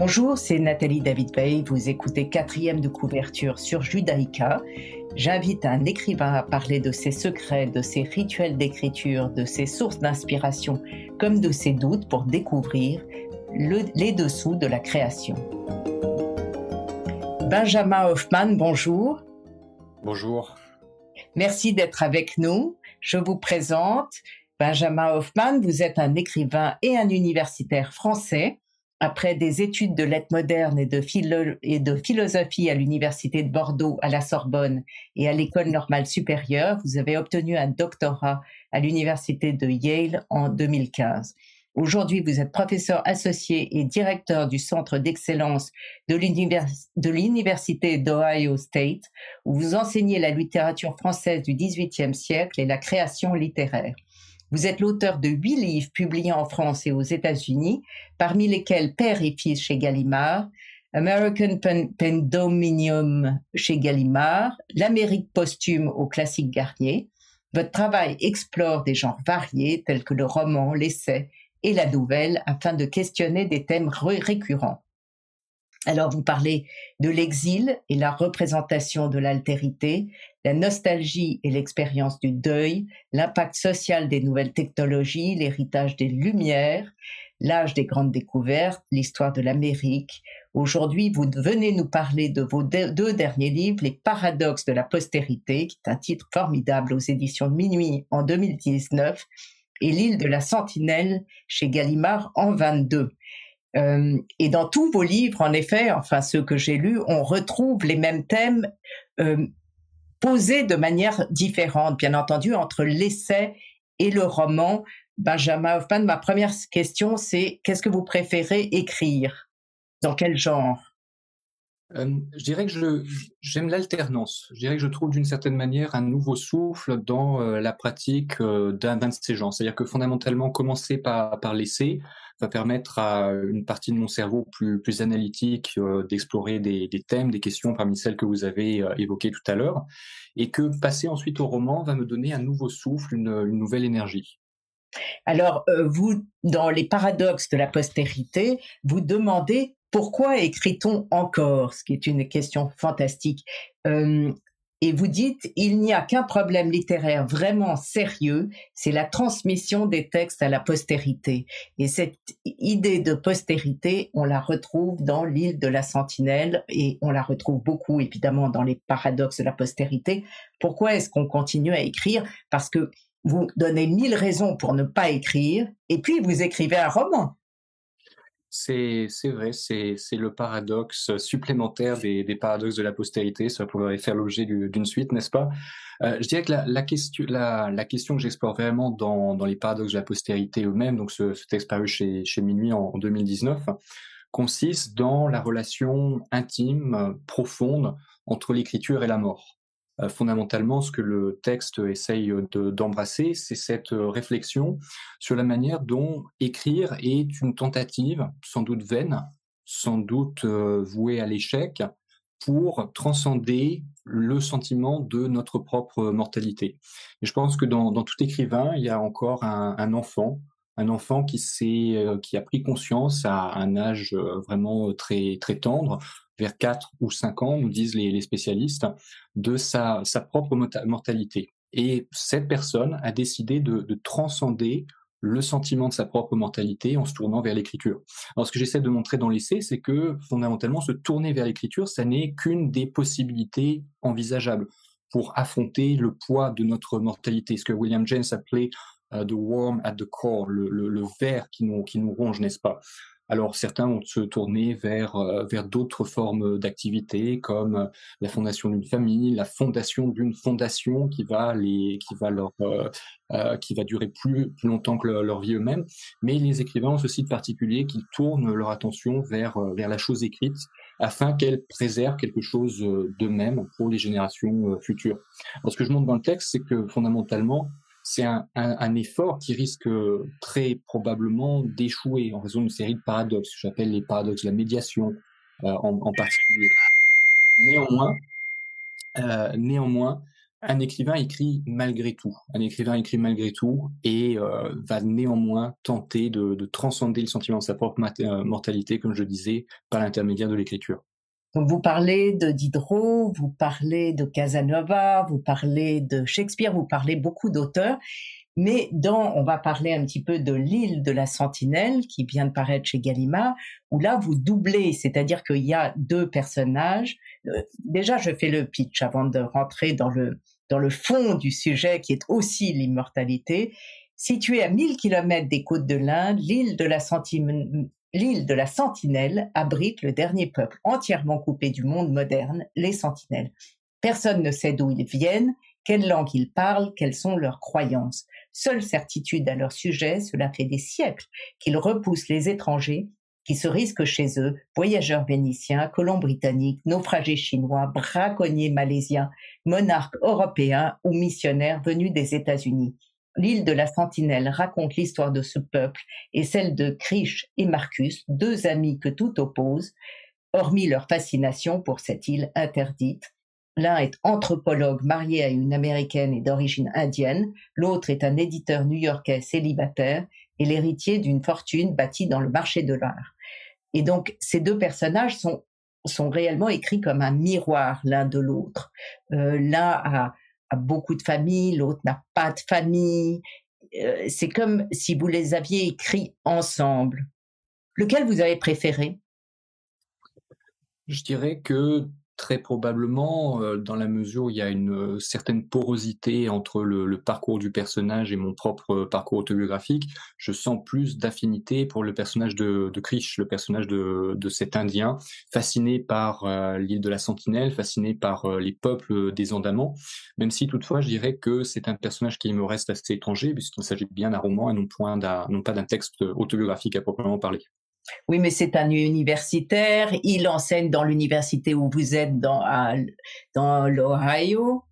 Bonjour, c'est Nathalie David Veil. Vous écoutez quatrième de couverture sur Judaïka. J'invite un écrivain à parler de ses secrets, de ses rituels d'écriture, de ses sources d'inspiration, comme de ses doutes pour découvrir les dessous de la création. Benjamin Hoffman, bonjour. Bonjour. Merci d'être avec nous. Je vous présente Benjamin Hoffman. Vous êtes un écrivain et un universitaire français. Après des études de lettres modernes et de, philosophie à l'Université de Bordeaux, à la Sorbonne et à l'École normale supérieure, vous avez obtenu un doctorat à l'Université de Yale en 2015. Aujourd'hui, vous êtes professeur associé et directeur du Centre d'excellence de l'Université d'Ohio State, où vous enseignez la littérature française du XVIIIe siècle et la création littéraire. Vous êtes l'auteur de huit livres publiés en France et aux États-Unis, parmi lesquels Père et Fils chez Gallimard, American Pendominium chez Gallimard, L'Amérique posthume au classique Garnier. Votre travail explore des genres variés tels que le roman, l'essai et la nouvelle afin de questionner des thèmes récurrents. Alors vous parlez de l'exil et la représentation de l'altérité, la nostalgie et l'expérience du deuil, l'impact social des nouvelles technologies, l'héritage des Lumières, l'âge des grandes découvertes, l'histoire de l'Amérique. Aujourd'hui, vous venez nous parler de vos deux derniers livres, Les paradoxes de la postérité, qui est un titre formidable aux éditions Minuit en 2019, et L'île de la Sentinelle chez Gallimard en 22. Euh, et dans tous vos livres, en effet, enfin ceux que j'ai lus, on retrouve les mêmes thèmes euh, posés de manière différente, bien entendu, entre l'essai et le roman. Benjamin Hoffman, ma première question, c'est qu'est-ce que vous préférez écrire? Dans quel genre? Euh, je dirais que j'aime l'alternance. Je dirais que je trouve d'une certaine manière un nouveau souffle dans la pratique d'un de ces genres. C'est-à-dire que fondamentalement, commencer par, par l'essai, va permettre à une partie de mon cerveau plus, plus analytique euh, d'explorer des, thèmes, des questions parmi celles que vous avez euh, évoquées tout à l'heure, et que passer ensuite au roman va me donner un nouveau souffle, une, nouvelle énergie. Alors, euh, vous, dans les paradoxes de la postérité, vous demandez pourquoi écrit-on encore, ce qui est une question fantastique. Euh, et vous dites, il n'y a qu'un problème littéraire vraiment sérieux, c'est la transmission des textes à la postérité. Et cette idée de postérité, on la retrouve dans l'île de la Sentinelle et on la retrouve beaucoup évidemment dans les paradoxes de la postérité. Pourquoi est-ce qu'on continue à écrire? Parce que vous donnez mille raisons pour ne pas écrire et puis vous écrivez un roman. C'est vrai, c'est le paradoxe supplémentaire des, paradoxes de la postérité. Ça pourrait faire l'objet d'une suite, n'est-ce pas? Euh, Je dirais que la, question, que j'explore vraiment dans, les paradoxes de la postérité eux-mêmes, donc ce, texte paru chez, Minuit en 2019, consiste dans la relation intime, profonde entre l'écriture et la mort. Euh, fondamentalement, ce que le texte essaye d'embrasser, c'est cette euh, réflexion sur la manière dont écrire est une tentative, sans doute vaine, sans doute euh, vouée à l'échec, pour transcender le sentiment de notre propre mortalité. Et je pense que dans, dans, tout écrivain, il y a encore un, enfant, un enfant qui qui a pris conscience à un âge vraiment très très tendre vers 4 ou 5 ans, nous disent les, spécialistes, de sa, propre mortalité. Et cette personne a décidé de, de, transcender le sentiment de sa propre mortalité en se tournant vers l'écriture. Alors ce que j'essaie de montrer dans l'essai, c'est que fondamentalement, se tourner vers l'écriture, ça n'est qu'une des possibilités envisageables pour affronter le poids de notre mortalité, ce que William James appelait uh, the worm at the core, le, le, le ver qui nous, qui nous ronge, n'est-ce pas? Alors certains vont se tourner vers euh, vers d'autres formes d'activités comme euh, la fondation d'une famille, la fondation d'une fondation qui va les qui va leur euh, qui va durer plus plus longtemps que leur, vie eux-mêmes. Mais les écrivains ont ceci de particulier qu'ils tournent leur attention vers vers la chose écrite afin qu'elle préserve quelque chose d'eux-mêmes pour les générations futures. Alors ce que je montre dans le texte, c'est que fondamentalement c'est un, effort qui risque très probablement d'échouer en raison d'une série de paradoxes. J'appelle les paradoxes de la médiation euh, en, particulier. Néanmoins, euh, néanmoins, un écrivain écrit malgré tout. Un écrivain écrit malgré tout et euh, va néanmoins tenter de, de, transcender le sentiment de sa propre mortalité, comme je disais, par l'intermédiaire de l'écriture. Donc vous parlez de Diderot, vous parlez de Casanova, vous parlez de Shakespeare, vous parlez beaucoup d'auteurs. Mais dans, on va parler un petit peu de l'île de la Sentinelle qui vient de paraître chez Gallimard, où là vous doublez, c'est-à-dire qu'il y a deux personnages. Euh, déjà, je fais le pitch avant de rentrer dans le dans le fond du sujet qui est aussi l'immortalité. Située à 1000 km des côtes de l'Inde, l'île de la Sentinelle L'île de la Sentinelle abrite le dernier peuple entièrement coupé du monde moderne, les Sentinelles. Personne ne sait d'où ils viennent, quelle langue ils parlent, quelles sont leurs croyances. Seule certitude à leur sujet, cela fait des siècles qu'ils repoussent les étrangers qui se risquent chez eux, voyageurs vénitiens, colons britanniques, naufragés chinois, braconniers malaisiens, monarques européens ou missionnaires venus des États-Unis. L'île de la Sentinelle raconte l'histoire de ce peuple et celle de Krish et Marcus, deux amis que tout oppose, hormis leur fascination pour cette île interdite. L'un est anthropologue marié à une américaine et d'origine indienne, l'autre est un éditeur new-yorkais célibataire et l'héritier d'une fortune bâtie dans le marché de l'art. Et donc, ces deux personnages sont, sont réellement écrits comme un miroir l'un de l'autre. Euh, l'un a a beaucoup de familles, l'autre n'a pas de famille. Euh, c'est comme si vous les aviez écrits ensemble. Lequel vous avez préféré? Je dirais que Très probablement, euh, dans la mesure où il y a une euh, certaine porosité entre le, parcours du personnage et mon propre parcours autobiographique, je sens plus d'affinité pour le personnage de, Krish, le personnage de, cet Indien, fasciné par euh, l'île de la Sentinelle, fasciné par les peuples des Andamans, même si toutefois je dirais que c'est un personnage qui me reste assez étranger, puisqu'il s'agit bien d'un roman et non, point non pas d'un texte autobiographique à proprement parler. Oui, mais c'est un universitaire. Il enseigne dans l'université où vous êtes dans, dans l'Ohio.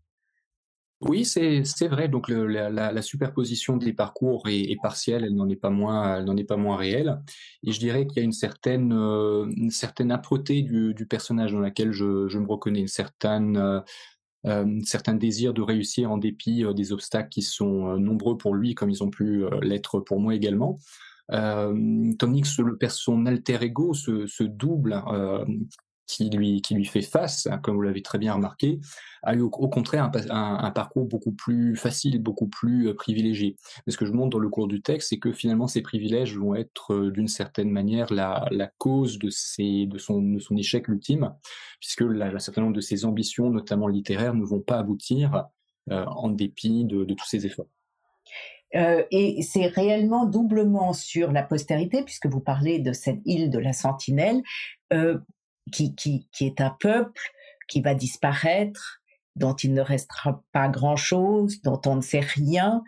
Oui, c'est vrai. Donc la, superposition des parcours est, partielle, elle n'en est pas moins, n'en est pas moins réelle. Et je dirais qu'il y a une certaine, euh, certaine âpreté du, personnage dans laquelle je, me reconnais, une certaine, euh, euh certain désir de réussir en dépit des obstacles qui sont nombreux pour lui, comme ils ont pu l'être pour moi également. Euh, le, son alter ego, ce, double euh, qui lui, qui lui fait face, comme vous l'avez très bien remarqué, a eu au, contraire un, parcours beaucoup plus facile, beaucoup plus euh, privilégié. Mais ce que je montre dans le cours du texte, c'est que finalement ces privilèges vont être euh, d'une certaine manière la, la cause de, ses, de, son, de son échec ultime, puisque un certain nombre de ses ambitions, notamment littéraires, ne vont pas aboutir euh, en dépit de, de tous ses efforts. Euh, et c'est réellement doublement sur la postérité, puisque vous parlez de cette île de la Sentinelle, euh, qui, qui, qui est un peuple qui va disparaître, dont il ne restera pas grand-chose, dont on ne sait rien.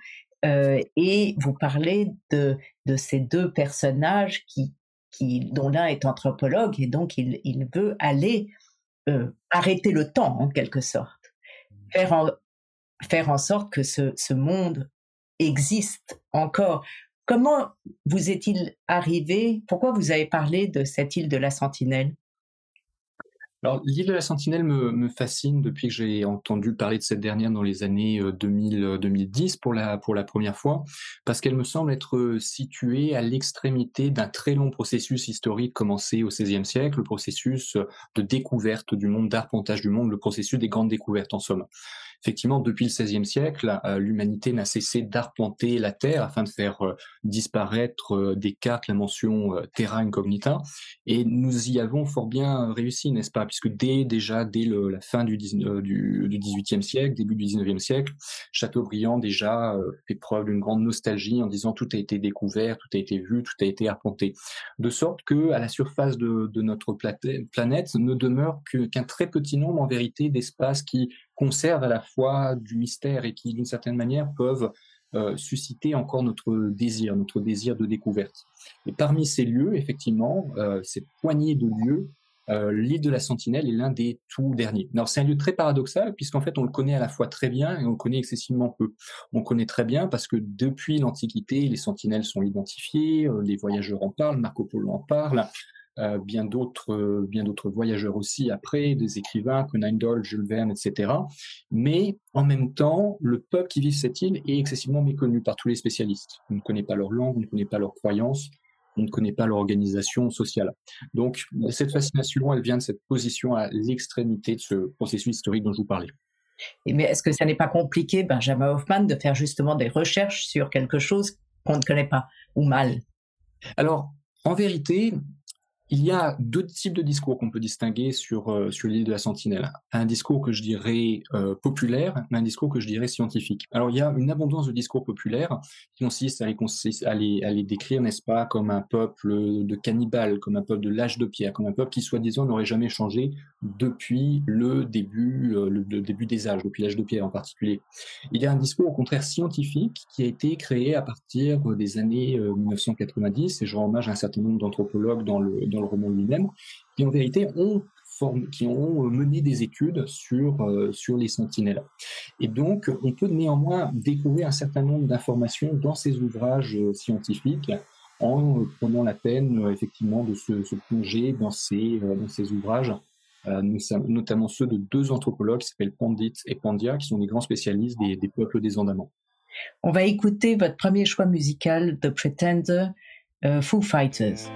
Euh, et vous parlez de, de ces deux personnages qui, qui, dont l'un est anthropologue et donc il, il veut aller arrêter le temps en quelque sorte, faire en, faire en sorte que ce, ce monde existe encore. Comment vous est-il arrivé Pourquoi vous avez parlé de cette île de la Sentinelle? Alors, l'île de la Sentinelle me, fascine depuis que j'ai entendu parler de cette dernière dans les années 2000, 2010 euh, pour la, pour la première fois, parce qu'elle me semble être euh, située à l'extrémité d'un très long processus historique commencé au XVIe siècle, le processus de découverte du monde, d'arpentage du monde, le processus des grandes découvertes en somme. Effectivement, depuis le XVIe siècle, euh, l'humanité n'a cessé d'arpenter la Terre afin de faire euh, disparaître euh, des cartes la mention terra incognita, et nous y avons fort bien réussi, n'est-ce pas Puisque dès déjà dès la fin du, du, XVIIIe siècle, début du XIXe siècle, Chateaubriand déjà fait preuve d'une grande nostalgie en disant tout a été découvert, tout a été vu, tout a été arpenté, de sorte que à la surface de, notre planète ne demeure qu'un très petit nombre en vérité d'espaces qui conservent à la fois du mystère et qui, d'une certaine manière, peuvent euh, susciter encore notre désir, notre désir de découverte. Et parmi ces lieux, effectivement, euh, cette poignée de lieux, euh, l'île de la Sentinelle est l'un des tout derniers. Alors c'est un lieu très paradoxal puisqu'en fait on le connaît à la fois très bien et on le connaît excessivement peu. On connaît très bien parce que depuis l'Antiquité, les sentinelles sont identifiées, les voyageurs en parlent, Marco Polo en parle, euh, bien d'autres bien d'autres voyageurs aussi après, des écrivains, Conan Doyle, Jules Verne, etc. Mais en même temps, le peuple qui vit cette île est excessivement méconnu par tous les spécialistes. On ne connaît pas leur langue, on ne connaît pas leurs croyances, on ne connaît pas leur organisation sociale. Donc cette fascination, elle vient de cette position à l'extrémité de ce processus historique dont je vous parlais. Mais est-ce que ça n'est pas compliqué, Benjamin Hoffman, de faire justement des recherches sur quelque chose qu'on ne connaît pas ou mal? Alors, en vérité, il y a deux types de discours qu'on peut distinguer sur, euh, sur l'île de la Sentinelle. Un discours que je dirais euh, populaire, mais un discours que je dirais scientifique. Alors il y a une abondance de discours populaires qui consistent à les, décrire, n'est-ce pas, comme un peuple de cannibales, comme un peuple de l'âge de pierre, comme un peuple qui soi-disant n'aurait jamais changé depuis le début, euh, le, début des âges, depuis l'âge de pierre en particulier. Il y a un discours au contraire scientifique qui a été créé à partir des années 1990, et je rends hommage à un certain nombre d'anthropologues dans le le roman lui-même, qui en vérité ont qui ont mené des études sur, euh, sur les sentinelles. Et donc, on peut néanmoins découvrir un certain nombre d'informations dans ces ouvrages euh, scientifiques en prenant la peine, euh, effectivement, de se, plonger dans ces, dans ces ouvrages, notamment ceux de deux anthropologues qui s'appellent Pandit et Pandya, qui sont des grands spécialistes des, des peuples des Andamans. On va écouter votre premier choix musical de Pretender, Foo Fighters.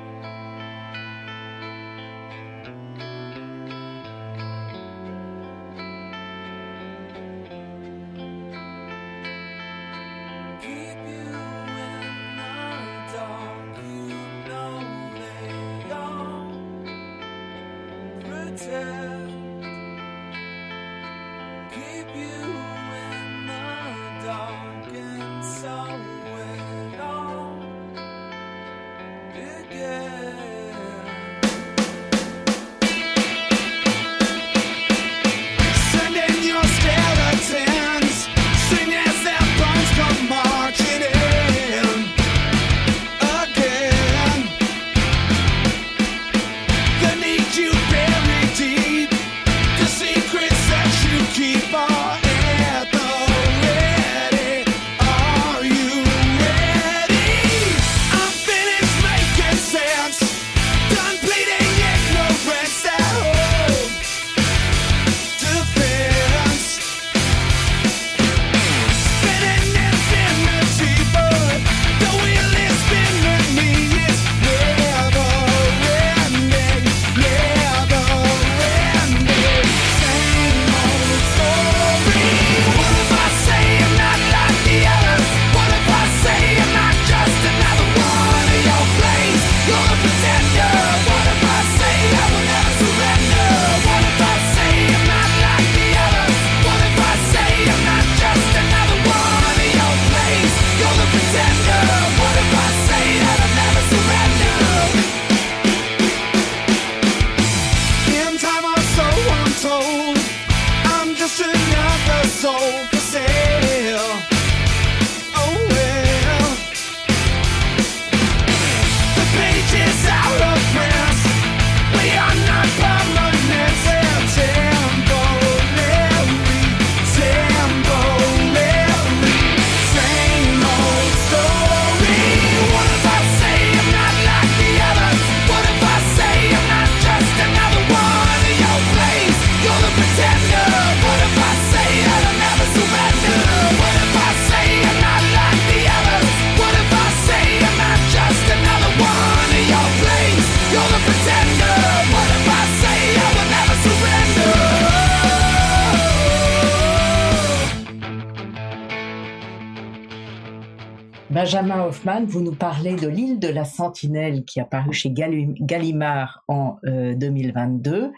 却。Benjamin Hoffman, vous nous parlez de l'île de la Sentinelle qui a paru chez Gallimard en 2022.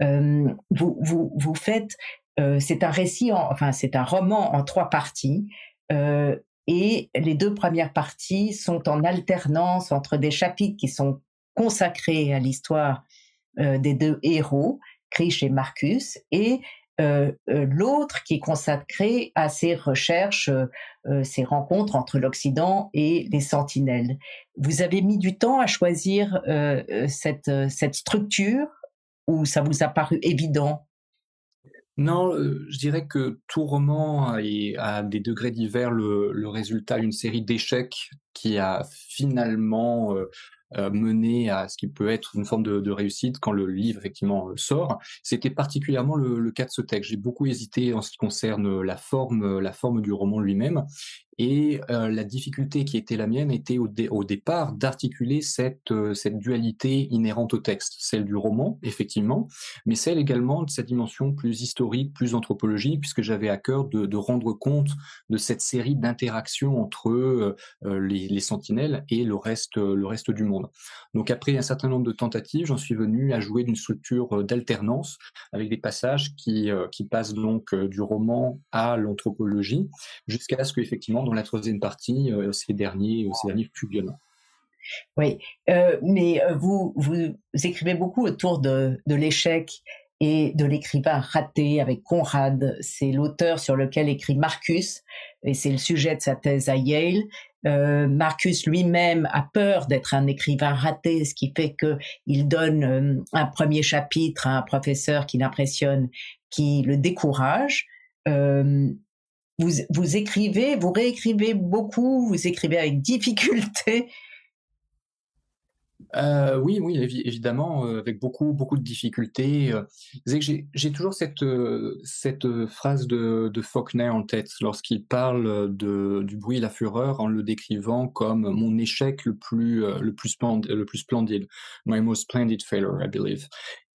Euh, euh, vous, faites, euh, c'est un récit, enfin c'est un roman en trois parties. et les deux premières parties sont en alternance entre des chapitres qui sont consacrés à l'histoire des deux héros, Krish et Marcus, et l'autre qui est consacré à ses recherches, euh, ses rencontres entre l'Occident et les sentinelles. Vous avez mis du temps à choisir cette, cette structure ou ça vous a paru évident? Non, je dirais que tout roman a, des degrés divers le, résultat d'une série d'échecs qui a finalement euh, mené à ce qui peut être une forme de, de réussite quand le livre effectivement sort. C'était particulièrement le, le, cas de ce texte. J'ai beaucoup hésité en ce qui concerne la forme, la forme du roman lui-même, et euh, la difficulté qui était la mienne était au, départ d'articuler cette, euh, cette dualité inhérente au texte, celle du roman, effectivement, mais celle également de cette dimension plus historique, plus anthropologique, puisque j'avais à cœur de, rendre compte de cette série d'interactions entre euh, les, les, sentinelles et le reste, du monde. Donc après un certain nombre de tentatives, j'en suis venu à jouer d'une structure d'alternance avec des passages qui, passent donc du roman à l'anthropologie, jusqu'à ce qu'effectivement dans la troisième partie, euh, ces derniers, euh, ces derniers plus violents. Oui, euh, mais vous, écrivez beaucoup autour de, l'échec et de l'écrivain raté avec Conrad. C'est l'auteur sur lequel écrit Marcus, et c'est le sujet de sa thèse à Yale. Marcus lui-même a peur d'être un écrivain raté, ce qui fait que il donne un premier chapitre à un professeur qui l'impressionne, qui le décourage. Vous, écrivez, vous réécrivez beaucoup, vous écrivez avec difficulté. Euh, oui, oui, évidemment, euh, avec beaucoup, beaucoup de difficultés. Euh, j'ai toujours cette, euh, phrase de, Faulkner en tête lorsqu'il parle du bruit et la fureur en le décrivant comme mon échec le plus, le plus, splendide, le plus splendide. My most splendid failure, I believe.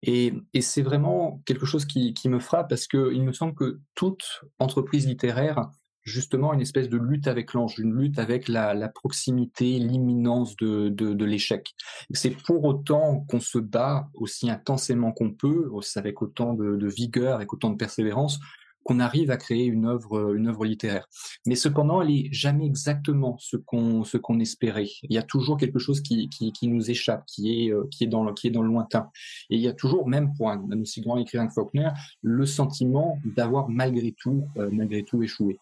Et, et c'est vraiment quelque chose qui, qui me frappe parce qu'il me semble que toute entreprise littéraire justement une espèce de lutte avec l'ange, une lutte avec la, la proximité, l'imminence de, de, de l'échec. C'est pour autant qu'on se bat aussi intensément qu'on peut, avec autant de, de, vigueur, avec autant de persévérance, qu'on arrive à créer une œuvre, une œuvre littéraire. Mais cependant, elle est jamais exactement ce qu'on ce espérait. Il y a toujours quelque chose qui, qui, qui nous échappe, qui est euh, qui est dans le qui est dans le lointain. Et il y a toujours, même pour un, aussi grand écrivain que Faulkner, le sentiment d'avoir malgré tout euh, malgré tout échoué.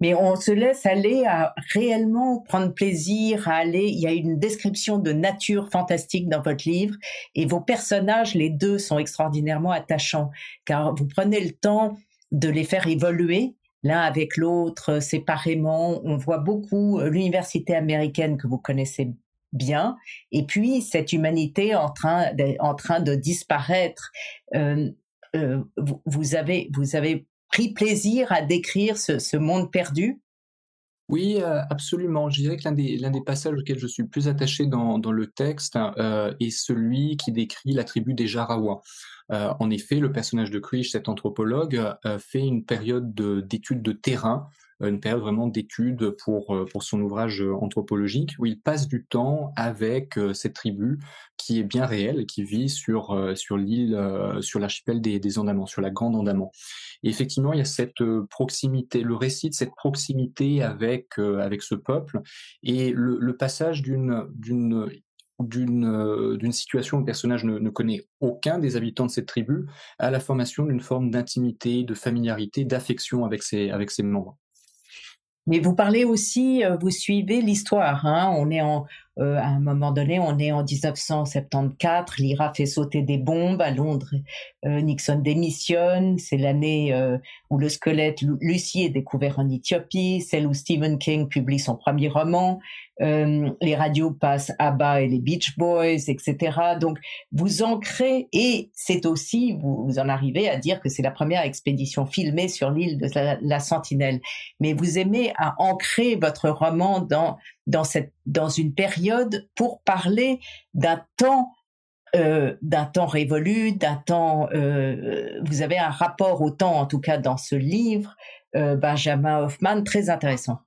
Mais on se laisse aller à réellement prendre plaisir, à aller. Il y a une description de nature fantastique dans votre livre et vos personnages, les deux, sont extraordinairement attachants car vous prenez le temps de les faire évoluer l'un avec l'autre séparément. On voit beaucoup euh, l'université américaine que vous connaissez bien, et puis cette humanité en train de, disparaître. Euh, euh, vous, avez pris plaisir à décrire ce, monde perdu? Oui, euh, absolument. Je dirais que l'un des, passages auxquels je suis plus attaché dans, le texte euh, est celui qui décrit la tribu des Jarawa. Euh, en effet, le personnage de Krish, cet anthropologue, euh, fait une période d'études de, terrain, euh, une période vraiment d'études pour, pour son ouvrage anthropologique, où il passe du temps avec cette tribu qui est bien réelle, qui vit sur, sur l'île, sur l'archipel des, des Andamans, sur la Grande Andaman. Et effectivement, il y a cette proximité, le récit de cette proximité avec, avec ce peuple, et le, le passage d'une d'une d'une situation où le personnage ne, connaît aucun des habitants de cette tribu à la formation d'une forme d'intimité, de familiarité, d'affection avec ses avec ses membres. Mais vous parlez aussi, vous suivez l'histoire. Hein on est en, euh, à un moment donné, on est en 1974, l'IRA fait sauter des bombes à Londres, euh, Nixon démissionne, c'est l'année euh, où le squelette Lucie est découvert en Éthiopie, celle où Stephen King publie son premier roman, euh, les radios passent ABBA et les Beach Boys, etc. Donc vous ancrez, et c'est aussi, vous, vous, en arrivez à dire que c'est la première expédition filmée sur l'île de la, Sentinelle, mais vous aimez à ancrer votre roman dans dans, cette, dans une période pour parler d'un temps euh, d'un temps révolu, d'un temps. Euh, vous avez un rapport au temps, en tout cas dans ce livre, Benjamin Hoffman, très intéressant.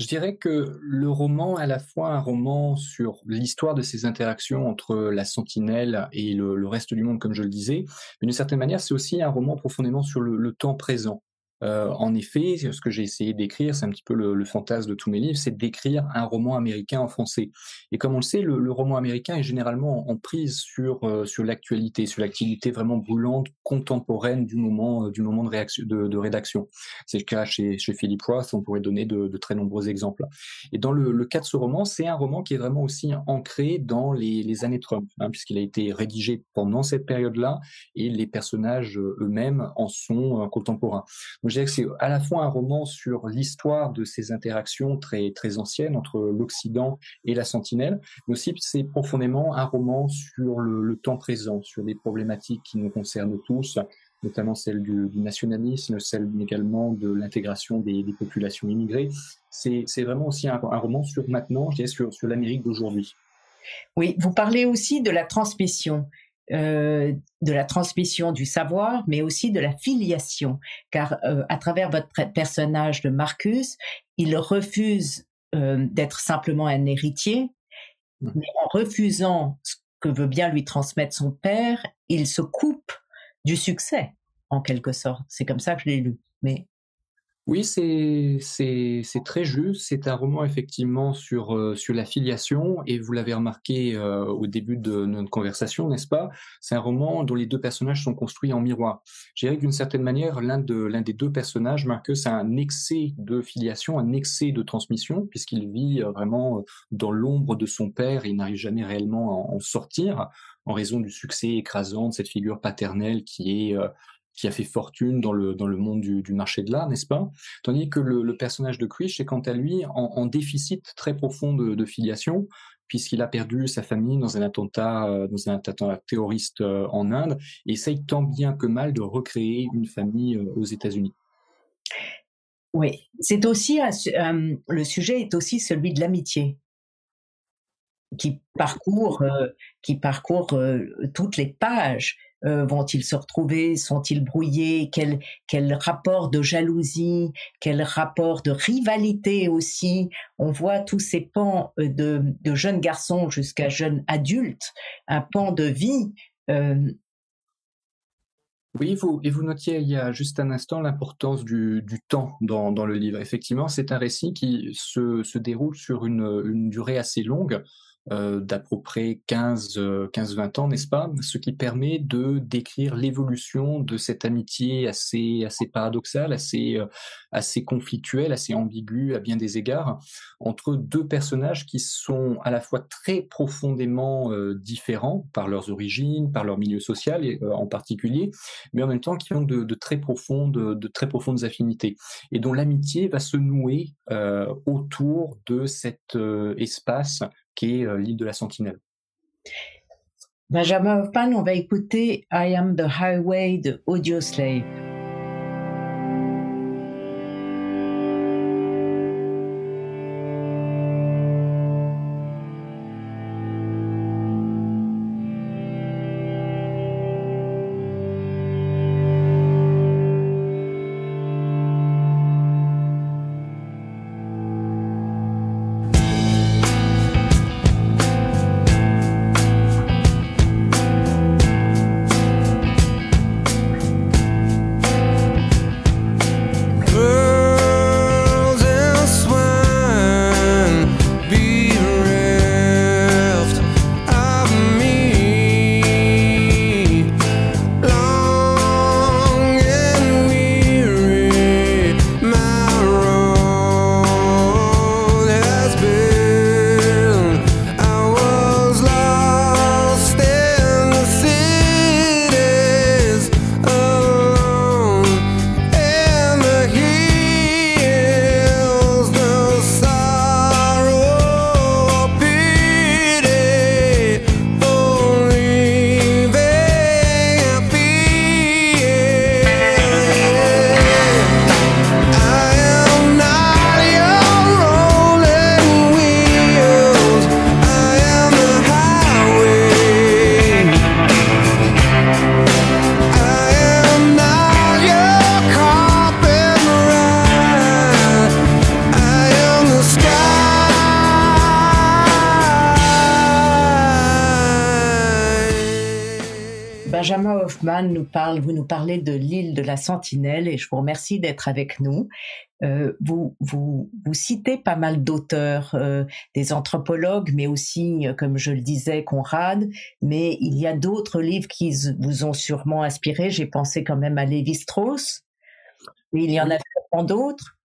Je dirais que le roman à la fois un roman sur l'histoire de ces interactions entre la sentinelle et le, reste du monde, comme je le disais, mais d'une certaine manière, c'est aussi un roman profondément sur le temps présent. Euh, en effet, ce que j'ai essayé d'écrire, c'est un petit peu le, fantasme de tous mes livres, c'est d'écrire un roman américain en français. Et comme on le sait, le, roman américain est généralement en prise sur euh, sur l'actualité, sur l'activité vraiment brûlante, contemporaine du moment euh, du moment de, réaction, de, rédaction. C'est le cas chez, chez Philip Roth, on pourrait donner de, très nombreux exemples. Et dans le, le cas de ce roman, c'est un roman qui est vraiment aussi ancré dans les, années Trump, hein, puisqu'il a été rédigé pendant cette période-là, et les personnages eux-mêmes en sont contemporains. Je dirais que c'est à la fois un roman sur l'histoire de ces interactions très, très anciennes entre l'Occident et la Sentinelle, mais aussi c'est profondément un roman sur le, temps présent, sur des problématiques qui nous concernent tous, notamment celle du, nationalisme, celle également de l'intégration des, populations immigrées. C'est vraiment aussi un, roman sur maintenant, je dirais, sur, sur l'Amérique d'aujourd'hui. Oui, vous parlez aussi de la transmission. Euh, de la transmission du savoir, mais aussi de la filiation, car euh, à travers votre personnage de Marcus, il refuse euh, d'être simplement un héritier, mmh. mais en refusant ce que veut bien lui transmettre son père, il se coupe du succès, en quelque sorte. C'est comme ça que je l'ai lu. Mais oui, c'est très juste. C'est un roman effectivement sur euh, la filiation et vous l'avez remarqué euh, au début de notre conversation, n'est-ce pas? C'est un roman dont les deux personnages sont construits en miroir. Je dirais d'une certaine manière, l'un de l'un des deux personnages, Marcus, a un excès de filiation, un excès de transmission puisqu'il vit euh, vraiment dans l'ombre de son père et n'arrive jamais réellement à en sortir en raison du succès écrasant de cette figure paternelle qui est qui a fait fortune dans le, dans le monde du, du marché de l'art, n'est-ce pas? Tandis que le, personnage de Krish est quant à lui en, déficit très profond de, de filiation, puisqu'il a perdu sa famille dans un attentat, euh, dans un attentat terroriste euh, en Inde, et essaye tant bien que mal de recréer une famille euh, aux États-Unis. Oui, c'est aussi le sujet est aussi celui de l'amitié qui parcourt qui parcourt toutes les pages euh, vont-ils se retrouver? Sont-ils brouillés? Quel, quel rapport de jalousie? Quel rapport de rivalité aussi? On voit tous ces pans euh, de, de jeunes garçons jusqu'à jeunes adultes, un pan de vie. Euh... Oui, vous, et vous notiez il y a juste un instant l'importance du, du temps dans, dans, le livre. Effectivement, c'est un récit qui se, se déroule sur une, une durée assez longue d'à peu près 15-20 euh, ans, n'est-ce pas? Ce qui permet de décrire l'évolution de cette amitié assez, assez paradoxale, assez, euh, assez conflictuelle, assez ambiguë à bien des égards, entre deux personnages qui sont à la fois très profondément différents par leurs origines, par leur milieu social en particulier, mais en même temps qui ont de, très, profondes, de très profondes affinités et dont l'amitié va se nouer autour de cet espace qui est euh, l'île de la Sentinelle. Benjamin Hoffman, on va écouter I Am the Highway de Audio Slave. Nous parle, vous nous parlez de l'île de la Sentinelle et je vous remercie d'être avec nous. Euh, vous, vous, vous citez pas mal d'auteurs, euh, des anthropologues, mais aussi, euh, comme je le disais, Conrad. Mais il y a d'autres livres qui vous ont sûrement inspiré. J'ai pensé quand même à Lévi-Strauss. Mais il y en a d'autres.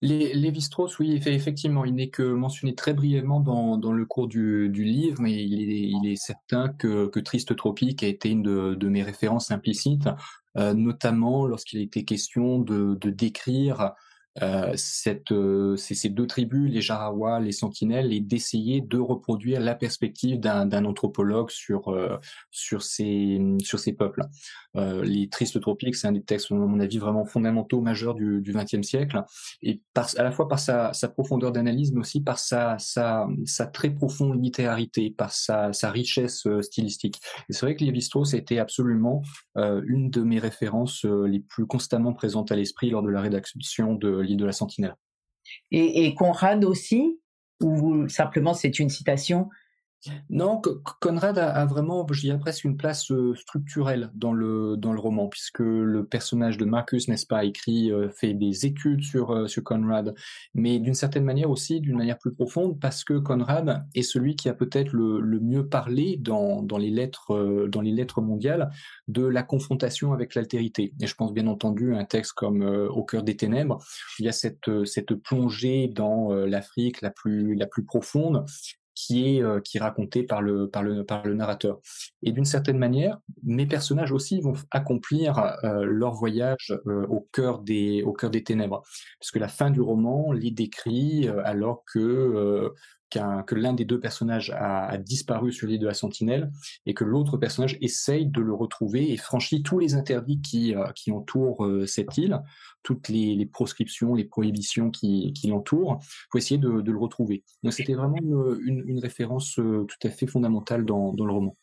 Lévi-Strauss, oui, effectivement, il n'est que mentionné très brièvement dans, le cours du, livre, mais il est, certain que, Triste Tropique a été une de, mes références implicites notamment lorsqu'il était question de décrire euh, cette, euh, ces deux tribus, les Jarawa, les Sentinelles, et d'essayer de reproduire la perspective d'un anthropologue sur euh, sur ces sur ces peuples. les Tristes tropiques, c'est un des textes, à mon avis, vraiment fondamentaux, majeurs du XXe siècle, et à la fois par sa, profondeur d'analyse, mais aussi par sa, sa, très profonde littérarité, par sa, sa richesse stylistique. C'est vrai que Lévi-Strauss été absolument une de mes références les plus constamment présentes à l'esprit lors de la rédaction de de la Sentinelle. Et, Conrad aussi Ou simplement c'est une citation non, Conrad a, vraiment, je dirais presque une place euh, structurelle dans le dans le roman, puisque le personnage de Marcus, n'est-ce pas, écrit, euh, fait des études sur euh, sur Conrad, mais d'une certaine manière aussi, d'une manière plus profonde, parce que Conrad est celui qui a peut-être le, le mieux parlé dans dans les lettres dans les lettres mondiales de la confrontation avec l'altérité. Et je pense bien entendu à un texte comme Au cœur des ténèbres, il y a cette cette plongée dans l'Afrique la plus la plus profonde qui est euh, qui raconté par le par le par le narrateur. Et d'une certaine manière, mes personnages aussi vont accomplir euh, leur voyage euh, au cœur des au cœur des ténèbres, parce que la fin du roman les décrit alors que que l'un des deux personnages a, disparu sur l'île de la Sentinelle et que l'autre personnage essaye de le retrouver et franchit tous les interdits qui, euh, entourent euh, cette île, toutes les, proscriptions, les prohibitions qui, l'entourent, pour essayer de, le retrouver. Donc c'était vraiment une, référence euh, tout à fait fondamentale dans le roman.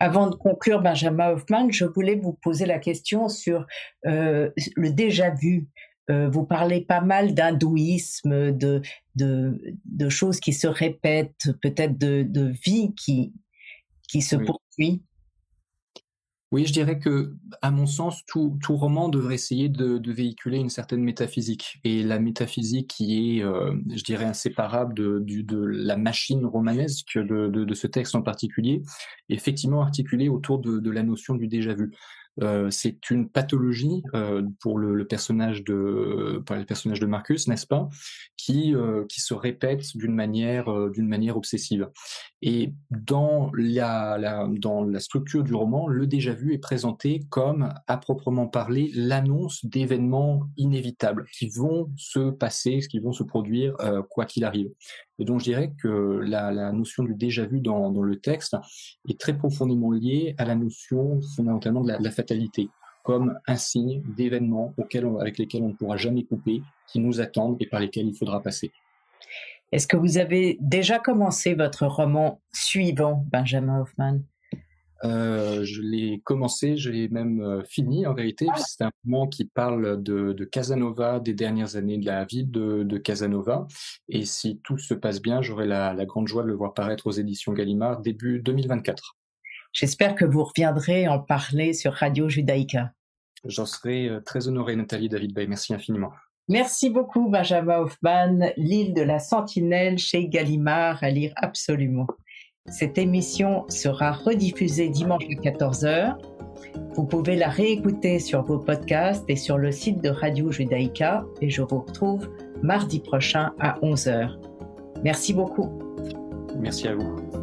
Avant de conclure, Benjamin Hoffman, je voulais vous poser la question sur le déjà vu. Euh, vous parlez pas mal d'hindouisme, de, de, choses qui se répètent, peut-être de, de vie qui, qui se poursuit. Oui, je dirais que, à mon sens, tout, tout roman devrait essayer de, de, véhiculer une certaine métaphysique. Et la métaphysique qui est, euh, je dirais, inséparable de, de, la machine romanesque de, de, ce texte en particulier, effectivement articulée autour de, la notion du déjà vu. Euh, c'est une pathologie euh, pour le, personnage de pour le personnage de Marcus, n'est-ce pas, qui euh, qui se répète d'une manière d'une manière obsessive. Et dans la, structure du roman, le déjà vu est présenté comme à proprement parler l'annonce d'événements inévitables qui vont se passer, qui vont se produire quoi qu'il arrive. Et donc je dirais que la, notion du déjà vu dans, le texte est très profondément liée à la notion fondamentalement de la fatalité comme un signe d'événements avec lesquels on ne pourra jamais couper, qui nous attendent et par lesquels il faudra passer. Est-ce que vous avez déjà commencé votre roman suivant, Benjamin Hoffman euh, je l'ai commencé, je l'ai même euh, fini en réalité. Ah. C'est un roman qui parle de, de, Casanova, des dernières années de la vie de, de Casanova. Et si tout se passe bien, j'aurai la, la, grande joie de le voir paraître aux éditions Gallimard début 2024. J'espère que vous reviendrez en parler sur Radio Judaïka. J'en serai euh, très honoré, Nathalie David Bay. Merci infiniment. Merci beaucoup, Benjamin Hoffman. L'île de la Sentinelle chez Gallimard à lire absolument. Cette émission sera rediffusée dimanche à 14h. Vous pouvez la réécouter sur vos podcasts et sur le site de Radio Judaïka et je vous retrouve mardi prochain à 11h. Merci beaucoup. Merci à vous.